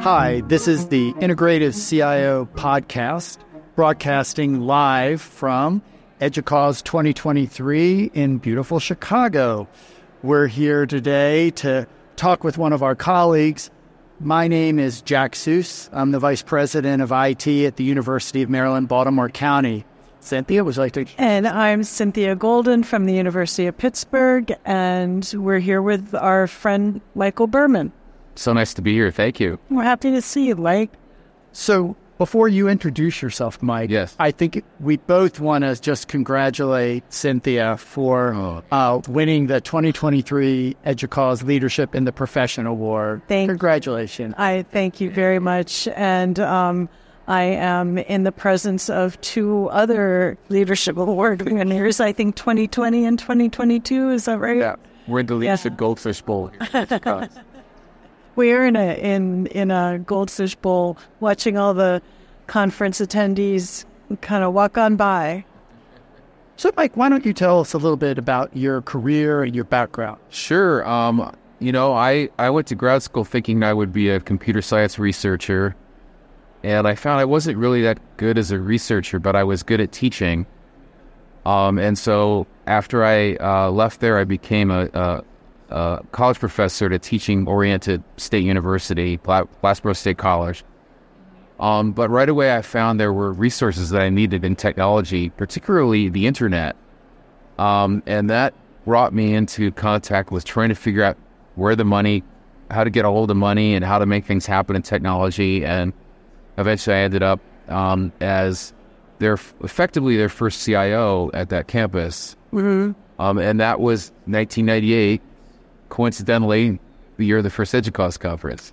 Hi, this is the Integrative CIO podcast, broadcasting live from EDUCAUSE 2023 in beautiful Chicago. We're here today to talk with one of our colleagues. My name is Jack Suess. I'm the Vice President of IT at the University of Maryland, Baltimore County. Cynthia, would you like to? And I'm Cynthia Golden from the University of Pittsburgh, and we're here with our friend Michael Berman. So nice to be here. Thank you. We're happy to see you, Mike. So, before you introduce yourself, Mike, yes. I think we both want to just congratulate Cynthia for Oh. uh, winning the 2023 EDUCAUSE Leadership in the Profession Award. Thank- Congratulations. I thank you very much. And um, I am in the presence of two other leadership award winners, I think 2020 and 2022. Is that right? Yeah. We're in the Leadership Goldfish Bowl. We are in a in in a goldfish bowl, watching all the conference attendees kind of walk on by. So, Mike, why don't you tell us a little bit about your career and your background? sure. Um, you know, I, I went to grad school thinking I would be a computer science researcher. And I found I wasn't really that good as a researcher, but I was good at teaching. Um, and so after I uh, left there, I became a, a, a college professor at a teaching oriented state university, Glassboro State College. Um, but right away, I found there were resources that I needed in technology, particularly the internet. Um, and that brought me into contact with trying to figure out where the money, how to get a hold of money, and how to make things happen in technology. And eventually, I ended up um, as their effectively their first CIO at that campus. Mm-hmm. Um, and that was 1998, coincidentally, the year of the first EDUCAUSE conference.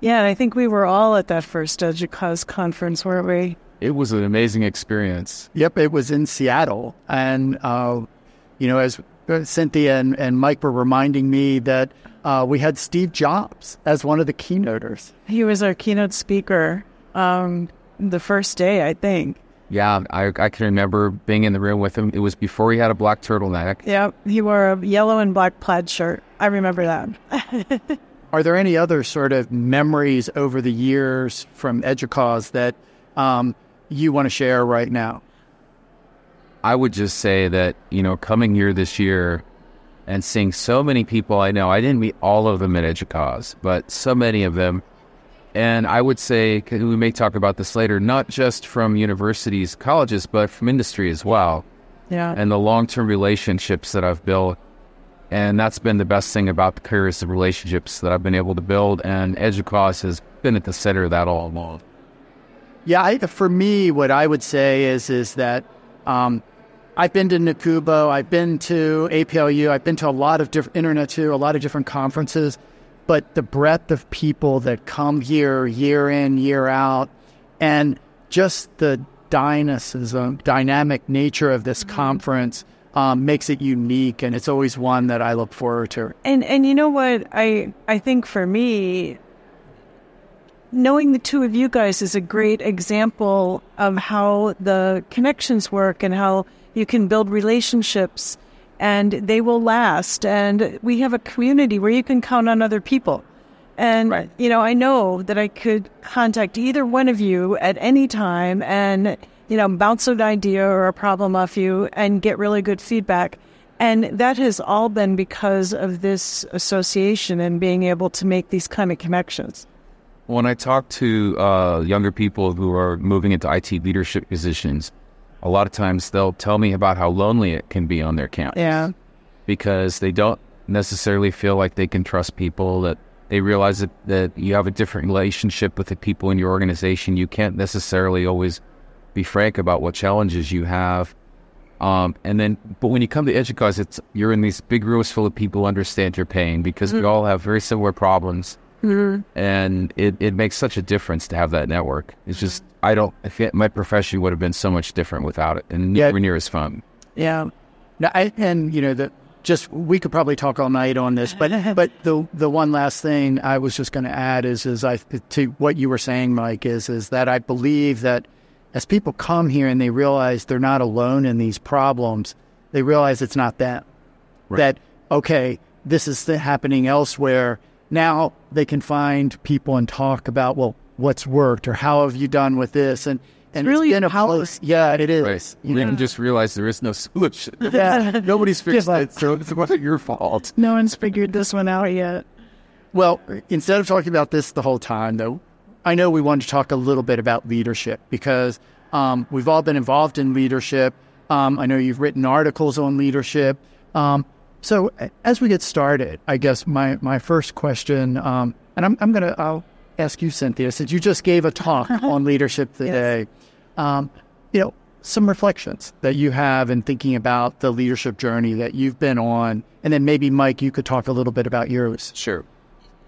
Yeah, and I think we were all at that first EDUCAUSE conference, weren't we? It was an amazing experience. Yep, it was in Seattle. And, uh, you know, as Cynthia and, and Mike were reminding me that uh, we had Steve Jobs as one of the keynoters. He was our keynote speaker um, the first day, I think. Yeah, I, I can remember being in the room with him. It was before he had a black turtleneck. Yeah, he wore a yellow and black plaid shirt. I remember that. Are there any other sort of memories over the years from EDUCAUSE that um, you want to share right now? I would just say that, you know, coming here this year and seeing so many people I know, I didn't meet all of them at EDUCAUSE, but so many of them. And I would say, we may talk about this later, not just from universities, colleges, but from industry as well. Yeah. And the long term relationships that I've built. And that's been the best thing about the careers of relationships that I've been able to build. And EDUCAUSE has been at the center of that all along. Yeah, I, for me, what I would say is is that um, I've been to NACUBO, I've been to APLU, I've been to a lot of different Internet2, a lot of different conferences, but the breadth of people that come here year in year out, and just the dynamism, dynamic nature of this conference um, makes it unique, and it's always one that I look forward to. And and you know what I I think for me knowing the two of you guys is a great example of how the connections work and how you can build relationships and they will last and we have a community where you can count on other people. And Right. you know, I know that I could contact either one of you at any time and you know, bounce an idea or a problem off you and get really good feedback. And that has all been because of this association and being able to make these kind of connections. When I talk to uh, younger people who are moving into IT leadership positions, a lot of times they'll tell me about how lonely it can be on their campus. Yeah. Because they don't necessarily feel like they can trust people, that they realize that, that you have a different relationship with the people in your organization. You can't necessarily always be frank about what challenges you have. Um, and then, but when you come to EDUCAUSE, it's you're in these big rooms full of people who understand your pain because we all have very similar problems Mm-hmm. and it, it makes such a difference to have that network. It's just I don't. I feel my profession would have been so much different without it, and Yeah. nowhere near as fun. Yeah. Now, I, and you know, the just we could probably talk all night on this, but but the the one last thing I was just going to add is is I to what you were saying, Mike, is is that I believe that as people come here and they realize they're not alone in these problems, they realize it's not them. That okay, this is the happening elsewhere. Now they can find people and talk about, well, what's worked or how have you done with this? And, and really it's a empowering. place. Yeah, it is. Right. You You know? can just realize there is no solution. Yeah. Nobody's fixed Yeah. it, so it wasn't your fault. No one's figured this one out yet. Well, instead of talking about this the whole time, though, I know we wanted to talk a little bit about leadership because um, we've all been involved in leadership. Um, I know you've written articles on leadership. Um, so, as we get started, I guess my, my first question, um, and I'm, I'm going to I'll ask you, Cynthia, since you just gave a talk on leadership today, um, you know, some reflections that you have in thinking about the leadership journey that you've been on. And then maybe, Mike, you could talk a little bit about yours. Sure.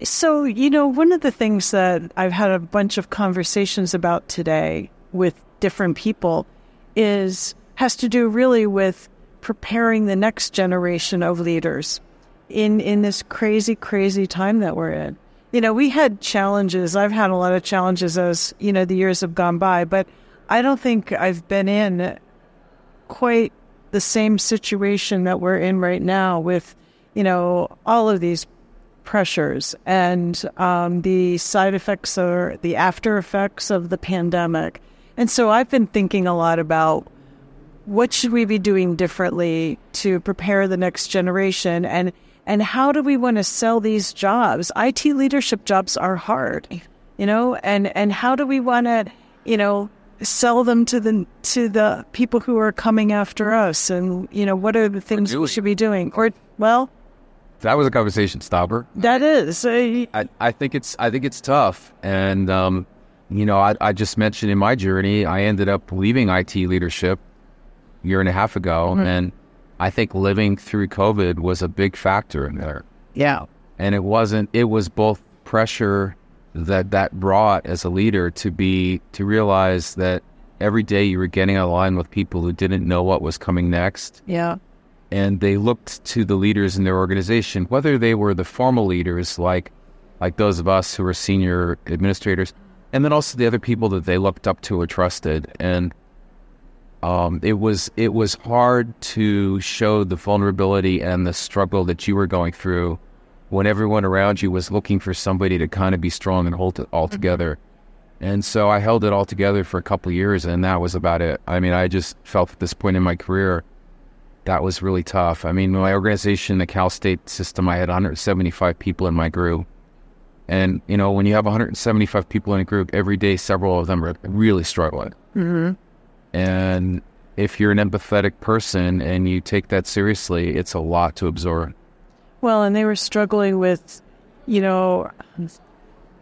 So, you know, one of the things that I've had a bunch of conversations about today with different people is has to do really with preparing the next generation of leaders in in this crazy crazy time that we're in. You know, we had challenges. I've had a lot of challenges as, you know, the years have gone by, but I don't think I've been in quite the same situation that we're in right now with, you know, all of these pressures and um, the side effects or the after effects of the pandemic. And so I've been thinking a lot about what should we be doing differently to prepare the next generation? And and how do we want to sell these jobs? IT leadership jobs are hard, you know, and and how do we want to, you know, sell them to the to the people who are coming after us? And you know what are the things we should be doing? Or well That was a conversation stopper. that is uh, I, I think it's I think it's tough, and um, you know I, I just mentioned in my journey I ended up leaving IT leadership year and a half ago, mm-hmm. and I think living through COVID was a big factor in there. Yeah. and it wasn't it was both pressure that that brought as a leader to be to realize that every day you were getting aligned with people who didn't know what was coming next yeah and they looked to the leaders in their organization whether they were the formal leaders like like those of us who were senior administrators and then also the other people that they looked up to or trusted and um, it was it was hard to show the vulnerability and the struggle that you were going through when everyone around you was looking for somebody to kind of be strong and hold it all together. And so I held it all together for a couple of years, and that was about it. I mean, I just felt at this point in my career that was really tough. I mean, my organization, the Cal State system, I had 175 people in my group. And, you know, when you have 175 people in a group, every day several of them are really struggling. mm-hmm. And if you're an empathetic person and you take that seriously, it's a lot to absorb. well and they were struggling with you know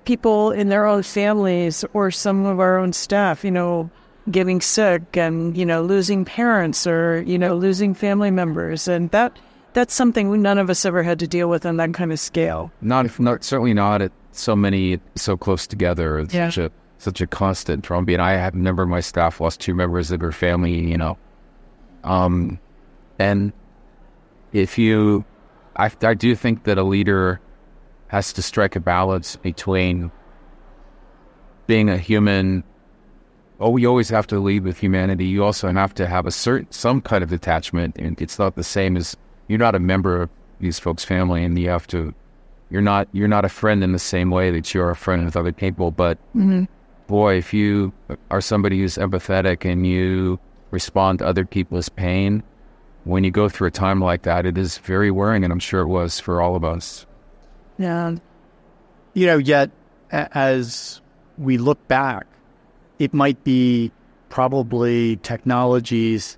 people in their own families or some of our own staff you know getting sick and you know losing parents or you know losing family members and that that's something none of us ever had to deal with on that kind of scale Not, not certainly not at so many so close together. It's Yeah. such a such a constant drumbeat. I have a member of my staff lost two members of her family. You know, um, and if you, I I do think that a leader has to strike a balance between being a human. Oh, we always have to lead with humanity. You also have to have a certain some kind of detachment, and it's not the same as you're not a member of these folks' family, and you have to. You're not you're not a friend in the same way that you're a friend with other people. But boy, if you are somebody who's empathetic and you respond to other people's pain, when you go through a time like that, it is very worrying, and I'm sure it was for all of us. yeah You know, yet as we look back, it might be probably technology's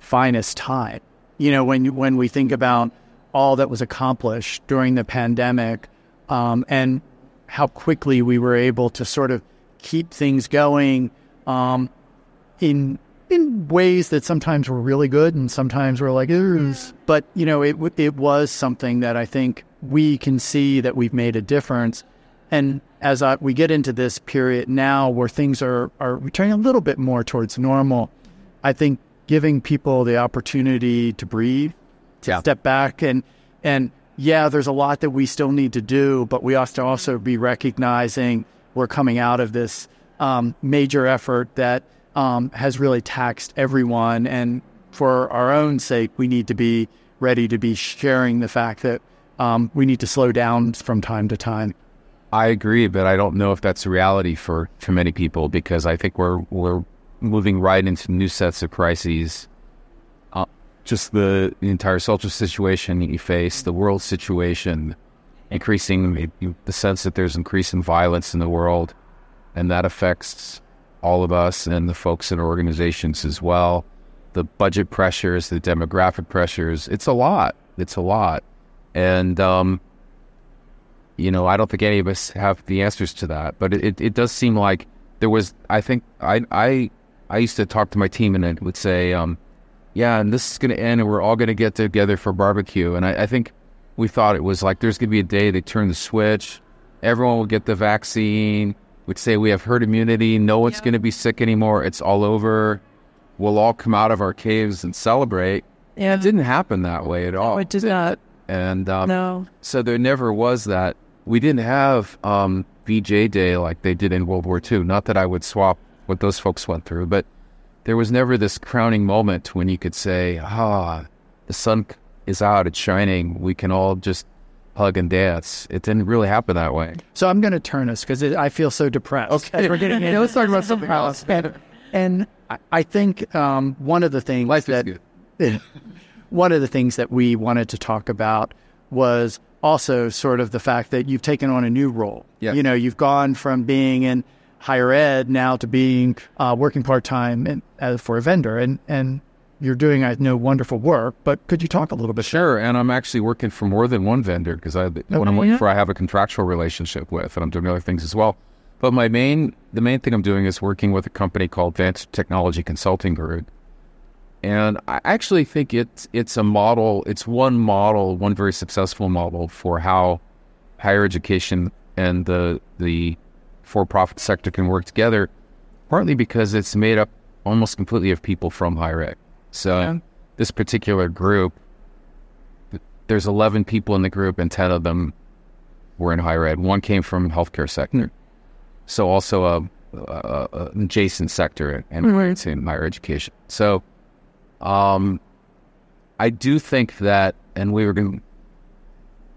finest time. You know, when when we think about all that was accomplished during the pandemic, um, and how quickly we were able to sort of keep things going um, in in ways that sometimes were really good and sometimes were like, "Ugh." but you know, it it was something that I think we can see that we've made a difference. And as I, we get into this period now where things are are returning a little bit more towards normal, I think giving people the opportunity to breathe, to Yeah. step back, and and yeah, there's a lot that we still need to do, but we have to also be recognizing we're coming out of this um, major effort that um, has really taxed everyone, and for our own sake, we need to be ready to be sharing the fact that um, we need to slow down from time to time. I agree, but I don't know if that's a reality for, for many people because I think we're we're moving right into new sets of crises. Just the, the entire social situation you face, the world situation, increasing the sense that there's increasing violence in the world, and that affects all of us and the folks in organizations as well. The budget pressures, the demographic pressures, it's a lot. It's a lot. And, um, you know, I don't think any of us have the answers to that, but it, it does seem like there was, I think, I, I, I used to talk to my team and it would say, um, yeah, and this is going to end and we're all going to get together for barbecue. And I, I think we thought it was like there's going to be a day they turn the switch, everyone will get the vaccine, We'd say we have herd immunity, no one's going to be sick anymore, it's all over, we'll all come out of our caves and celebrate. Yeah. It didn't happen that way at all. No, it did not. And um, no. so there never was that. We didn't have um, VJ Day like they did in World War II. Not that I would swap what those folks went through, but there was never this crowning moment when you could say, ah, the sun is out, it's shining, we can all just hug and dance. It didn't really happen that way. So I'm going to turn us because I feel so depressed. Okay. We're getting let's talk about something else. And, and I, I think um, one of the things Life that is good. one of the things that we wanted to talk about was also sort of the fact that you've taken on a new role. Yes. You know, you've gone from being in higher ed now to being uh, working part time uh, for a vendor, and and you're doing I know wonderful work. But could you talk a little bit? Sure, and I'm actually working for more than one vendor because I when I'm working for I have a contractual relationship with, and I'm doing other things as well. But my main the main thing I'm doing is working with a company called Vantage Technology Consulting Group, and I actually think it's it's a model. It's one model, one very successful model for how higher education and the the for-profit sector can work together. Partly because it's made up almost completely of people from higher ed. So Yeah. this particular group, there's 11 people in the group, and 10 of them were in higher ed. One came from healthcare sector, so also a, a, a an adjacent sector and Right. in higher education. So, um, I do think that, and we were going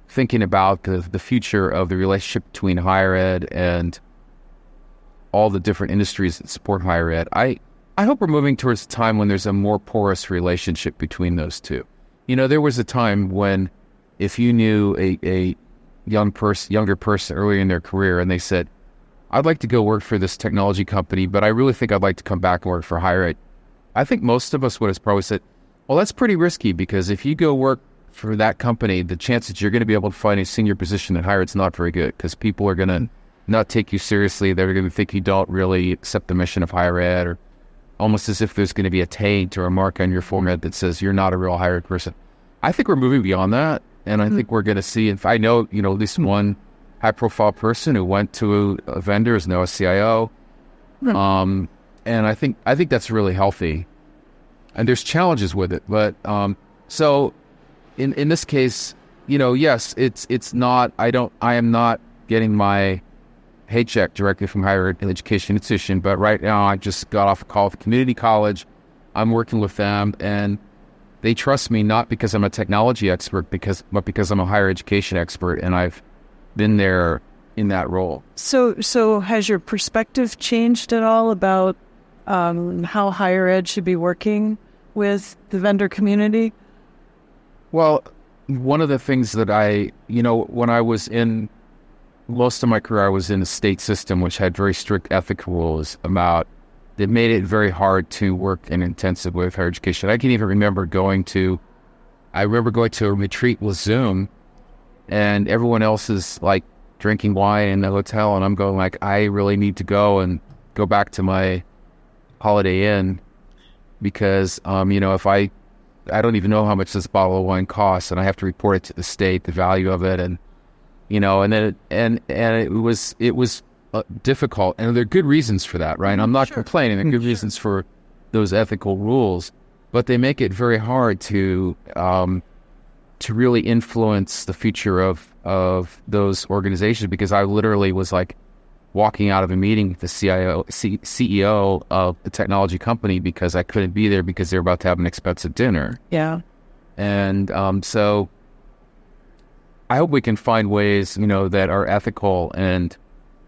thinking about the the future of the relationship between higher ed and all the different industries that support higher ed. I I hope we're moving towards a time when there's a more porous relationship between those two. You know, there was a time when if you knew a, a young person, younger person early in their career, and they said, "I'd like to go work for this technology company, but I really think I'd like to come back and work for higher ed," I think most of us would have probably said, "Well, that's pretty risky because if you go work for that company, the chances you're going to be able to find a senior position at higher ed's not very good because people are going to not take you seriously. They're going to think you don't really accept the mission of higher ed, or almost as if there's going to be a taint or a mark on your forehead that says you're not a real higher ed person. I think we're moving beyond that, and I think we're going to see. If I know, you know, at least one high-profile person who went to a vendor is now a CIO, um, and I think I think that's really healthy. And there's challenges with it, but um, so in in this case, you know, yes, it's it's not. I don't. I am not getting my paycheck directly from higher education institution, but right now I just got off a call with community college. I'm working with them, and they trust me not because I'm a technology expert, because but because I'm a higher education expert, and I've been there in that role. So, so has your perspective changed at all about um, how higher ed should be working with the vendor community? Well, one of the things that I, you know, when I was in most of my career, I was in the state system which had very strict ethical rules about that made it very hard to work in intensive way with higher education. I can even remember going to, I remember going to a retreat with Zoom, and everyone else is like drinking wine in the hotel, and I'm going like, I really need to go and go back to my Holiday Inn because, um, you know, if I I don't even know how much this bottle of wine costs, and I have to report it to the state, the value of it, and you know, and then it, and and it was it was uh, difficult, and there are good reasons for that, right? I'm not complaining. There are good reasons for those ethical rules, but they make it very hard to um, to really influence the future of of those organizations because I literally was like walking out of a meeting with the CIO, C, CEO of the technology company because I couldn't be there because they're about to have an expensive dinner Yeah. and um, so I hope we can find ways, you know, that are ethical and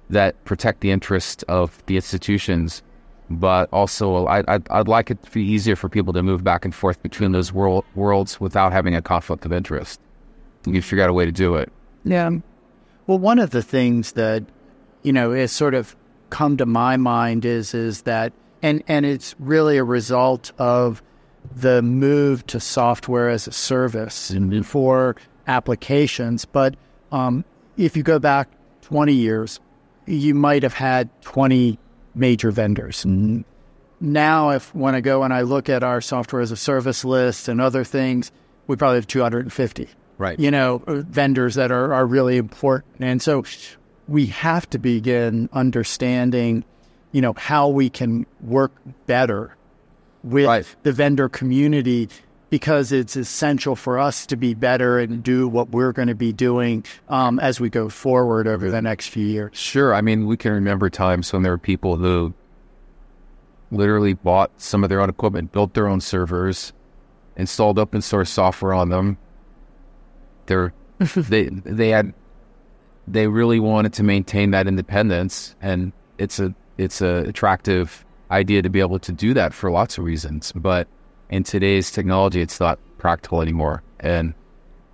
that protect the interest of the institutions. But also, I, I'd, I'd like it to be easier for people to move back and forth between those world, worlds without having a conflict of interest. You figure out a way to do it. Yeah. Well, one of the things that you know has sort of come to my mind is is that, and and it's really a result of the move to software as a service Mhm. for applications. But um, if you go back 20 years, you might have had 20 major vendors. Now, if when I go and I look at our software as a service list and other things, we probably have 250 Right. you know, uh, vendors that are, are really important. And so we have to begin understanding, you know, how we can work better with Right. the vendor community because it's essential for us to be better and do what we're going to be doing um, as we go forward over the next few years. Sure. I mean, we can remember times when there were people who literally bought some of their own equipment, built their own servers, installed open source software on them. They're, they they had they really wanted to maintain that independence, and it's a it's a attractive idea to be able to do that for lots of reasons. But in today's technology, it's not practical anymore, and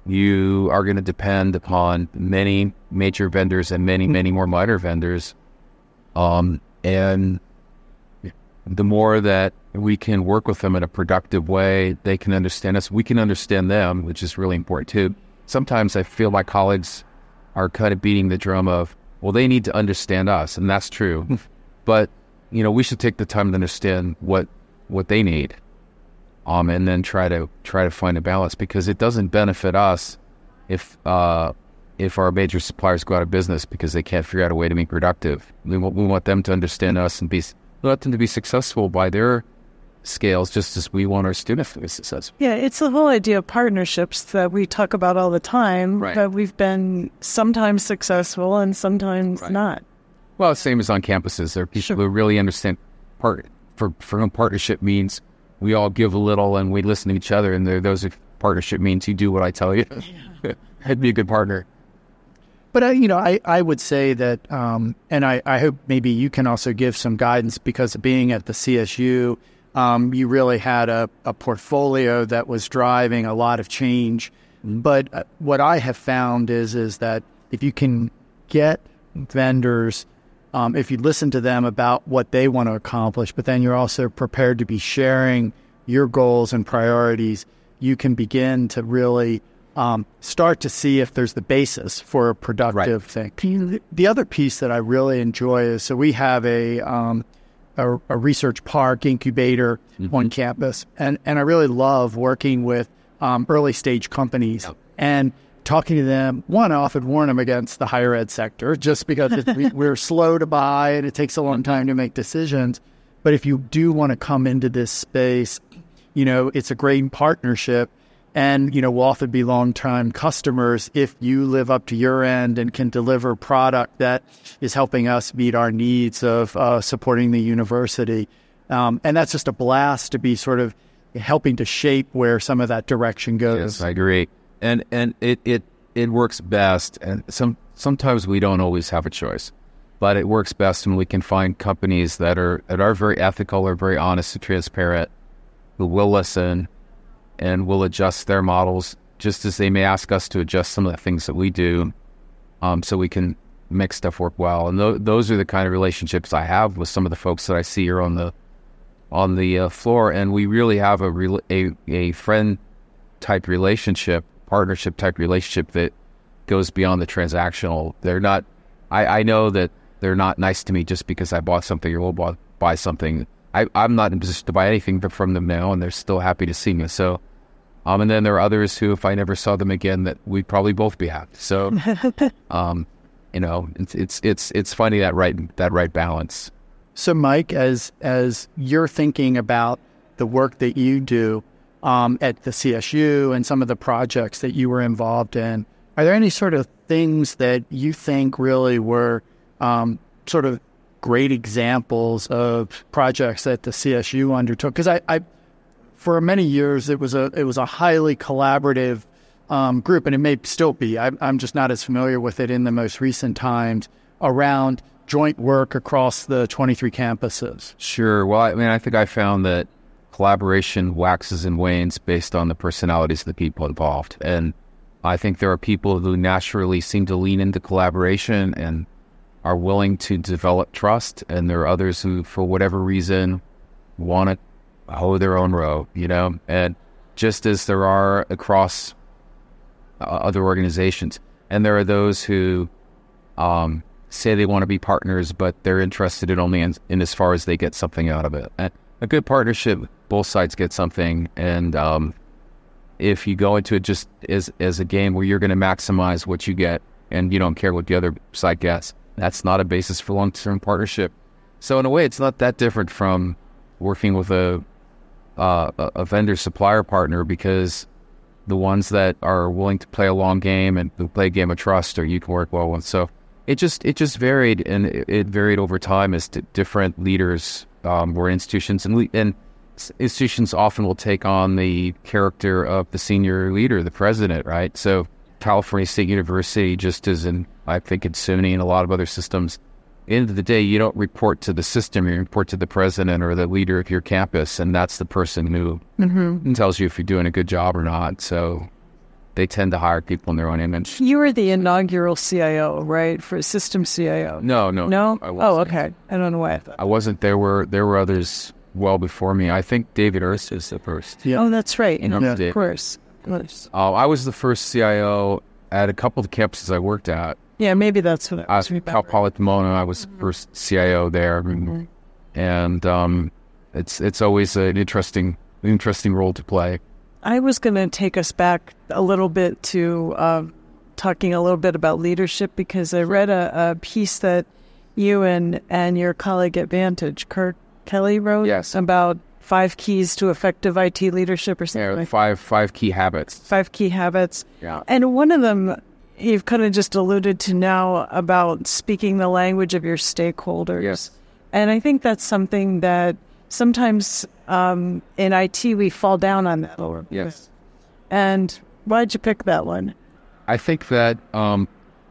you are going to depend upon many major vendors and many, many more minor vendors. Um, and the more that we can work with them in a productive way, they can understand us. We can understand them, which is really important too. Sometimes I feel my colleagues are kind of beating the drum of, well, they need to understand us, and that's true. but you know, we should take the time to understand what what they need um, and then try to try to find a balance because it doesn't benefit us if uh, if our major suppliers go out of business because they can't figure out a way to be productive. We want, we want them to understand us and be we want them to be successful by their scales, just as we want our students to be successful. Yeah, it's the whole idea of partnerships that we talk about all the time, Right. but we've been sometimes successful and sometimes Right. not. Well, same as on campuses, there are people Sure. who really understand part for for whom partnership means we all give a little and we listen to each other, and there those are partnership means you do what I tell you. I'd be a good partner. But I, you know, I, I would say that, um, and I, I hope maybe you can also give some guidance because of being at the CSU, um, you really had a, a portfolio that was driving a lot of change. But uh, what I have found is is that if you can get vendors, um, if you listen to them about what they want to accomplish, but then you're also prepared to be sharing your goals and priorities, you can begin to really um, start to see if there's the basis for a productive thing. The other piece that I really enjoy is so we have a um, a, a research park incubator on campus, and and I really love working with um, early stage companies. And talking to them. One, I often warn them against the higher ed sector just because we, we're slow to buy and it takes a long time to make decisions. But if you do want to come into this space, you know, it's a great partnership. And, you know, we'll often be long time customers if you live up to your end and can deliver product that is helping us meet our needs of uh, supporting the university. Um, and that's just a blast to be sort of helping to shape where some of that direction goes. Yes, I agree. And and it, it it works best. And some sometimes we don't always have a choice, but it works best when we can find companies that are that are very ethical or very honest and transparent, who will listen, and will adjust their models just as they may ask us to adjust some of the things that we do, um, so we can make stuff work well. And th- those are the kind of relationships I have with some of the folks that I see here on the on the uh, floor, and we really have a rel a a friend type relationship, partnership type relationship that goes beyond the transactional. They're not. I, I know that they're not nice to me just because I bought something or will buy, buy something. I, I'm not in position to buy anything from them now, and they're still happy to see me. So, um, and then there are others who, if I never saw them again, that we'd probably both be happy. So, um, you know, it's it's it's it's finding that right that right balance. So, Mike, as as you're thinking about the work that you do um, at the CSU and some of the projects that you were involved in, are there any sort of things that you think really were um, sort of great examples of projects that the CSU undertook? Because I, I, for many years it was a it was a highly collaborative um, group, and it may still be. I, I'm just not as familiar with it in the most recent times around joint work across the 23 campuses. Sure. Well, I mean, I think I found that collaboration waxes and wanes based on the personalities of the people involved, and I think there are people who naturally seem to lean into collaboration and are willing to develop trust, and there are others who, for whatever reason, want to hoe their own row, you know? And just as there are across uh, other organizations, and there are those who um, say they want to be partners, but they're interested in only in, in, as far as they get something out of it. And a good partnership, both sides get something, and um, if you go into it just as as a game where you're going to maximize what you get and you don't care what the other side gets, that's not a basis for long term partnership. So in a way, it's not that different from working with a uh, a vendor supplier partner because the ones that are willing to play a long game and play a game of trust or you can work well with. So it just it just varied and it, varied over time as different leaders um, were institutions and and institutions often will take on the character of the senior leader, the president, right? So California State University, just as in I think in SUNY and a lot of other systems, end of the day, you don't report to the system, you report to the president or the leader of your campus, and that's the person who mm-hmm. tells you if you're doing a good job or not. So they tend to hire people in their own image. You were the inaugural CIO, right, for a system CIO? No, no, no. oh, okay. I don't know why I thought. I wasn't. There were there were others well before me. I think David Ernst is the first. Yeah. Oh, that's right. You know, yeah. Of course. Of course. Uh, I was the first CIO at a couple of campuses I worked at. Yeah, maybe that's what I was uh, Cal Poly Pomona, I was mm-hmm. first CIO there, mm-hmm. and um, it's it's always an interesting interesting role to play. I was going to take us back a little bit to uh, talking a little bit about leadership because I read a, a piece that you and and your colleague at Vantage, Kurt Kelly wrote yes. about five keys to effective IT leadership or something. Yeah, five five key habits. Five key habits. Yeah. And one of them you've kind of just alluded to now about speaking the language of your stakeholders. Yes. And I think that's something that sometimes um, in IT we fall down on that a little bit. Yes. And why'd you pick that one? I think that um,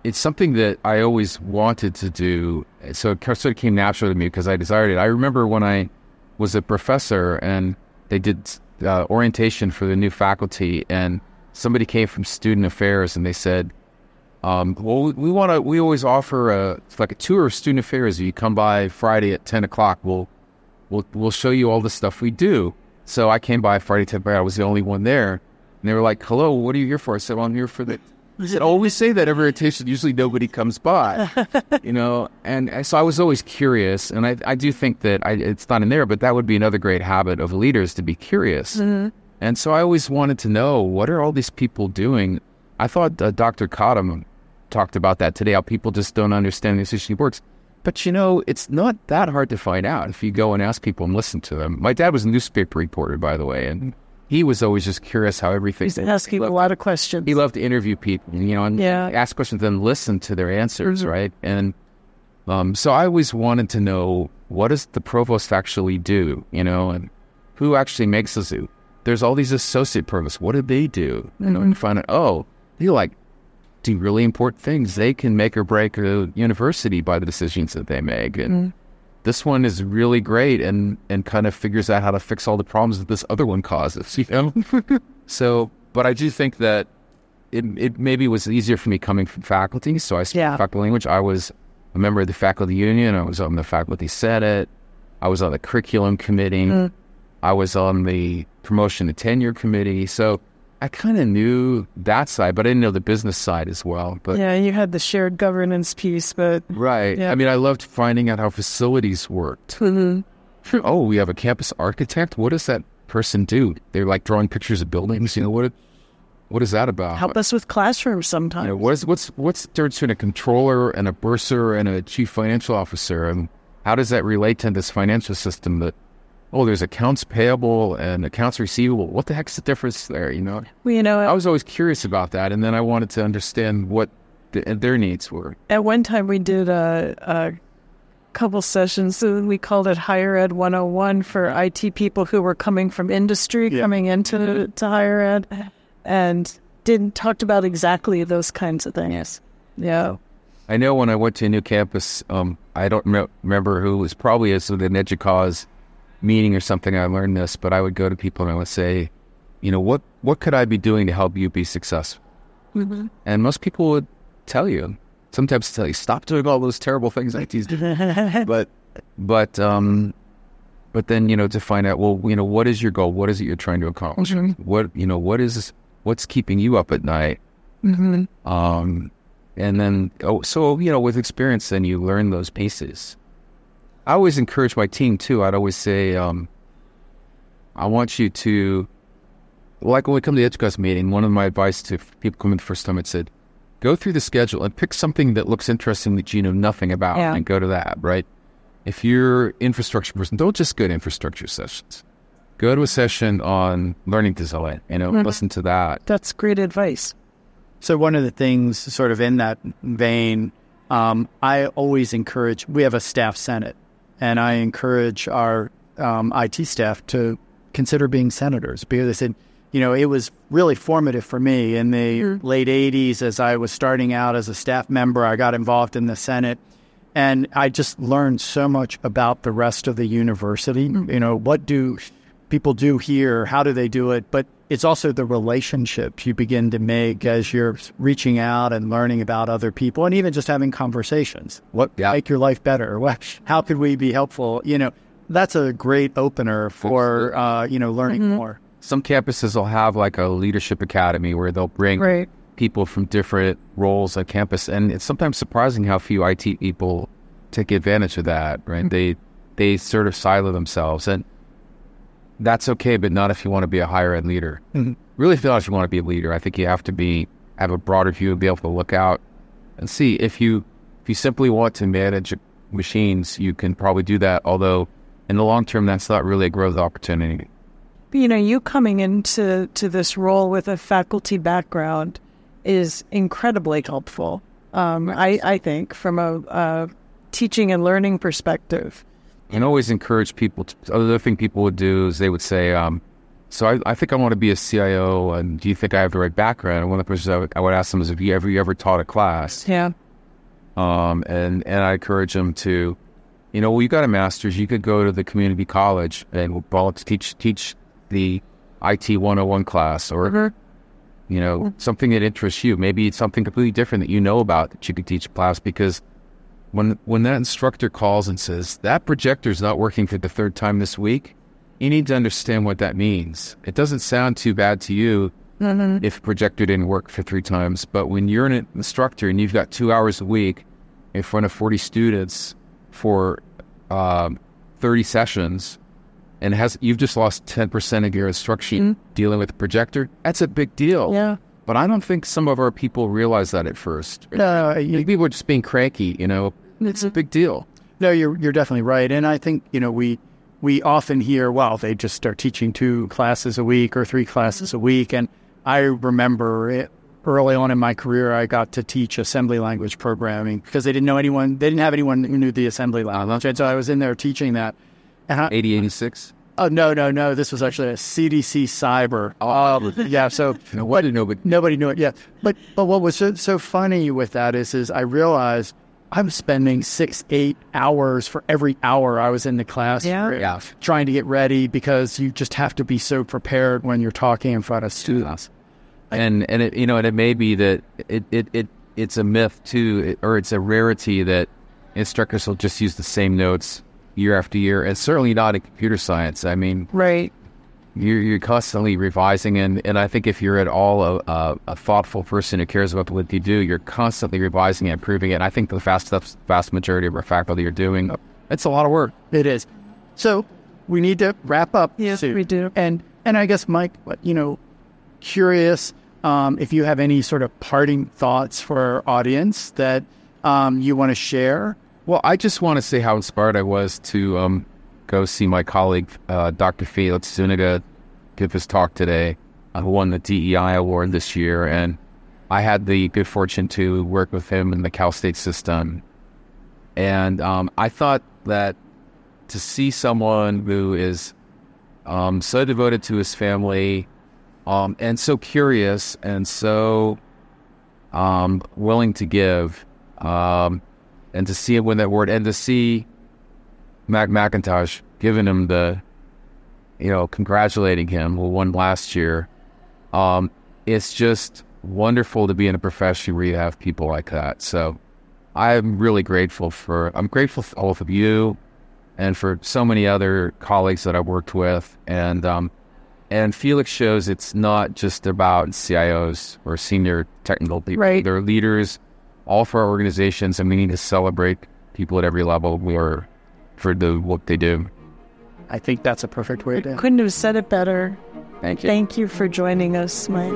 it's something that I always wanted to do. So it sort of came natural to me because I desired it. I remember when I was a professor and they did uh, orientation for the new faculty, and somebody came from student affairs and they said, um, "Well, we want to. We always offer a like a tour of student affairs. If you come by Friday at ten o'clock, we'll we'll we'll show you all the stuff we do." So I came by Friday ten o'clock. I was the only one there, and they were like, "Hello, what are you here for?" I said, well, "I'm here for the." I always say that every rotation. Usually nobody comes by, you know. And so I was always curious, and I, I do think that I, it's not in there, but that would be another great habit of leaders to be curious. Mm-hmm. And so I always wanted to know what are all these people doing. I thought uh, Dr. Cottom talked about that today. How people just don't understand this issue works. But you know, it's not that hard to find out if you go and ask people and listen to them. My dad was a newspaper reporter, by the way, and he was always just curious how everything. He's asking he a lot of questions. He loved to interview people, you know, and yeah. ask questions, then listen to their answers, mm-hmm. right? And um, so I always wanted to know what does the provost actually do, you know, and who actually makes the zoo. There's all these associate provosts. What do they do? Mm-hmm. You know, and mm-hmm. find out, oh, they like do really important things. They can make or break a university by the decisions that they make, and. Mm-hmm this one is really great and and kind of figures out how to fix all the problems that this other one causes you know? So but i do think that it, it maybe was easier for me coming from faculty so i spoke yeah. faculty language. I was a member of the faculty union. I was on the faculty senate. I was on the curriculum committee. Mm. i was on the promotion and tenure committee. So I kind of knew that side, but I didn't know the business side as well. But yeah, you had the shared governance piece, but right. Yeah. I mean, I loved finding out how facilities worked. Mm-hmm. oh, we have a campus architect. What does that person do? They're like drawing pictures of buildings. You know what? What is that about? Help us with classrooms sometimes. You know, what is, what's what's the difference between a controller and a bursar and a chief financial officer, and how does that relate to this financial system that oh, there's accounts payable and accounts receivable. What the heck's the difference there? You know, well, you know, I was always curious about that, and then I wanted to understand what the, their needs were. At one time, we did a, a couple sessions. So we called it Higher Ed 101 for IT people who were coming from industry, Yeah. coming into to higher ed, and didn't talked about exactly those kinds of things. Yeah. I know when I went to a new campus, um, I don't me- remember who was probably as an EDUCAUSE meeting or something. I learned this, but I would go to people and I would say, you know, what what could I be doing to help you be successful? And most people would tell you, sometimes tell you, stop doing all those terrible things IT's do. but but um, but then you know to find out, well, you know, what is your goal? What is it you're trying to accomplish? What you know, what is what's keeping you up at night? Um, and then, oh, so, you know, with experience, then you learn those pieces. I always encourage my team too. I'd always say, um, I want you to, like when we come to the EDUCAUSE meeting, one of my advice to people coming the first time, it said, go through the schedule and pick something that looks interesting that you know nothing about Yeah. and go to that, right? If you're infrastructure person, don't just go to infrastructure sessions. Go to a session on learning design, you know, listen to that. That's great advice. So one of the things, sort of in that vein, um, I always encourage. We have a staff senate, and I encourage our um, IT staff to consider being senators because they said, you know, it was really formative for me in the late '80s as I was starting out as a staff member. I got involved in the Senate, and I just learned so much about the rest of the university. You know, what do people do here? How do they do it? But it's also the relationships you begin to make as you're reaching out and learning about other people, and even just having conversations. What Yeah. make your life better? What? How could we be helpful? You know, that's a great opener for uh, you know learning more. Some campuses will have like a leadership academy where they'll bring Right. people from different roles at campus, and it's sometimes surprising how few IT people take advantage of that. Right? They they sort of silo themselves, and that's okay, but not if you want to be a higher ed leader. Really, if not if you want to be a leader, I think you have to be have a broader view and be able to look out and see if you if you simply want to manage machines, you can probably do that. Although in the long term, that's not really a growth opportunity. you know, you coming into to this role with a faculty background is incredibly helpful. Um, I, I think from a, a teaching and learning perspective. And always encourage people. To, other thing people would do is they would say, um, "So I, I think I want to be a CIO, and do you think I have the right background?" And one of the questions I would, I would ask them is, "Have you ever you ever taught a class?" Yeah. Um, and and I encourage them to, you know, well, you got a master's, you could go to the community college and well, teach teach the IT 101 class, or you know, something that interests you. Maybe it's something completely different that you know about that you could teach a class because when when that instructor calls and says that projector's not working for the third time this week, you need to understand what that means. It doesn't sound too bad to you if projector didn't work for three times, but when you're an instructor and you've got two hours a week in front of 40 students for um, 30 sessions and has you've just lost 10% of your instruction dealing with the projector, that's a big deal. Yeah. But I don't think some of our people realize that at first. No, you- People are just being cranky, you know. It's a mm-hmm. big deal. No, you're you're definitely right, and I think you know we we often hear, well, they just start teaching two classes a week or three classes a week, and I remember it, early on in my career, I got to teach assembly language programming because they didn't know anyone, they didn't have anyone who knew the assembly language, and so I was in there teaching that. And 8086. oh no, no, no, this was actually a CDC cyber. Oh, um, yeah, so What did nobody? Nobody knew it Yeah, But but what was so, so funny with that is is I realized I'm spending six eight hours for every hour I was in the class. Yeah. Yeah. Trying to get ready because you just have to be so prepared when you're talking in front of students. and and it you know and it may be that it it, it it's a myth too or it's a rarity that instructors will just use the same notes year after year and certainly not in computer science i mean Right. You're, you're constantly revising and and i think if you're at all a, a, a thoughtful person who cares about what you do you're constantly revising and improving it and i think the vast vast majority of our faculty are doing it's a lot of work It is. So we need to wrap up. Yes, soon. we do. And and I guess Mike, what- you know, curious um, if you have any sort of parting thoughts for our audience that um, you want to share. Well, I just want to say how inspired I was to um, go see my colleague, uh, Dr. Felix Zuniga, give his talk today, uh, who won the DEI award this year. And I had the good fortune to work with him in the Cal State system. And um, I thought that to see someone who is um, so devoted to his family um, and so curious and so um, willing to give, um, and to see him win that award, and to see Mac McIntosh giving him the, you know, congratulating him who won last year. Um, it's just wonderful to be in a profession where you have people like that. So I'm really grateful for. I'm grateful for all of you, and for so many other colleagues that I've worked with, and um, and Felix shows it's not just about CIOs or senior technical people. Right. They're leaders, all for our organizations, and we need to celebrate people at every level or for the work they do. I think that's a perfect way to. Couldn't have said it better. Thank you. Thank you for joining us, Mike.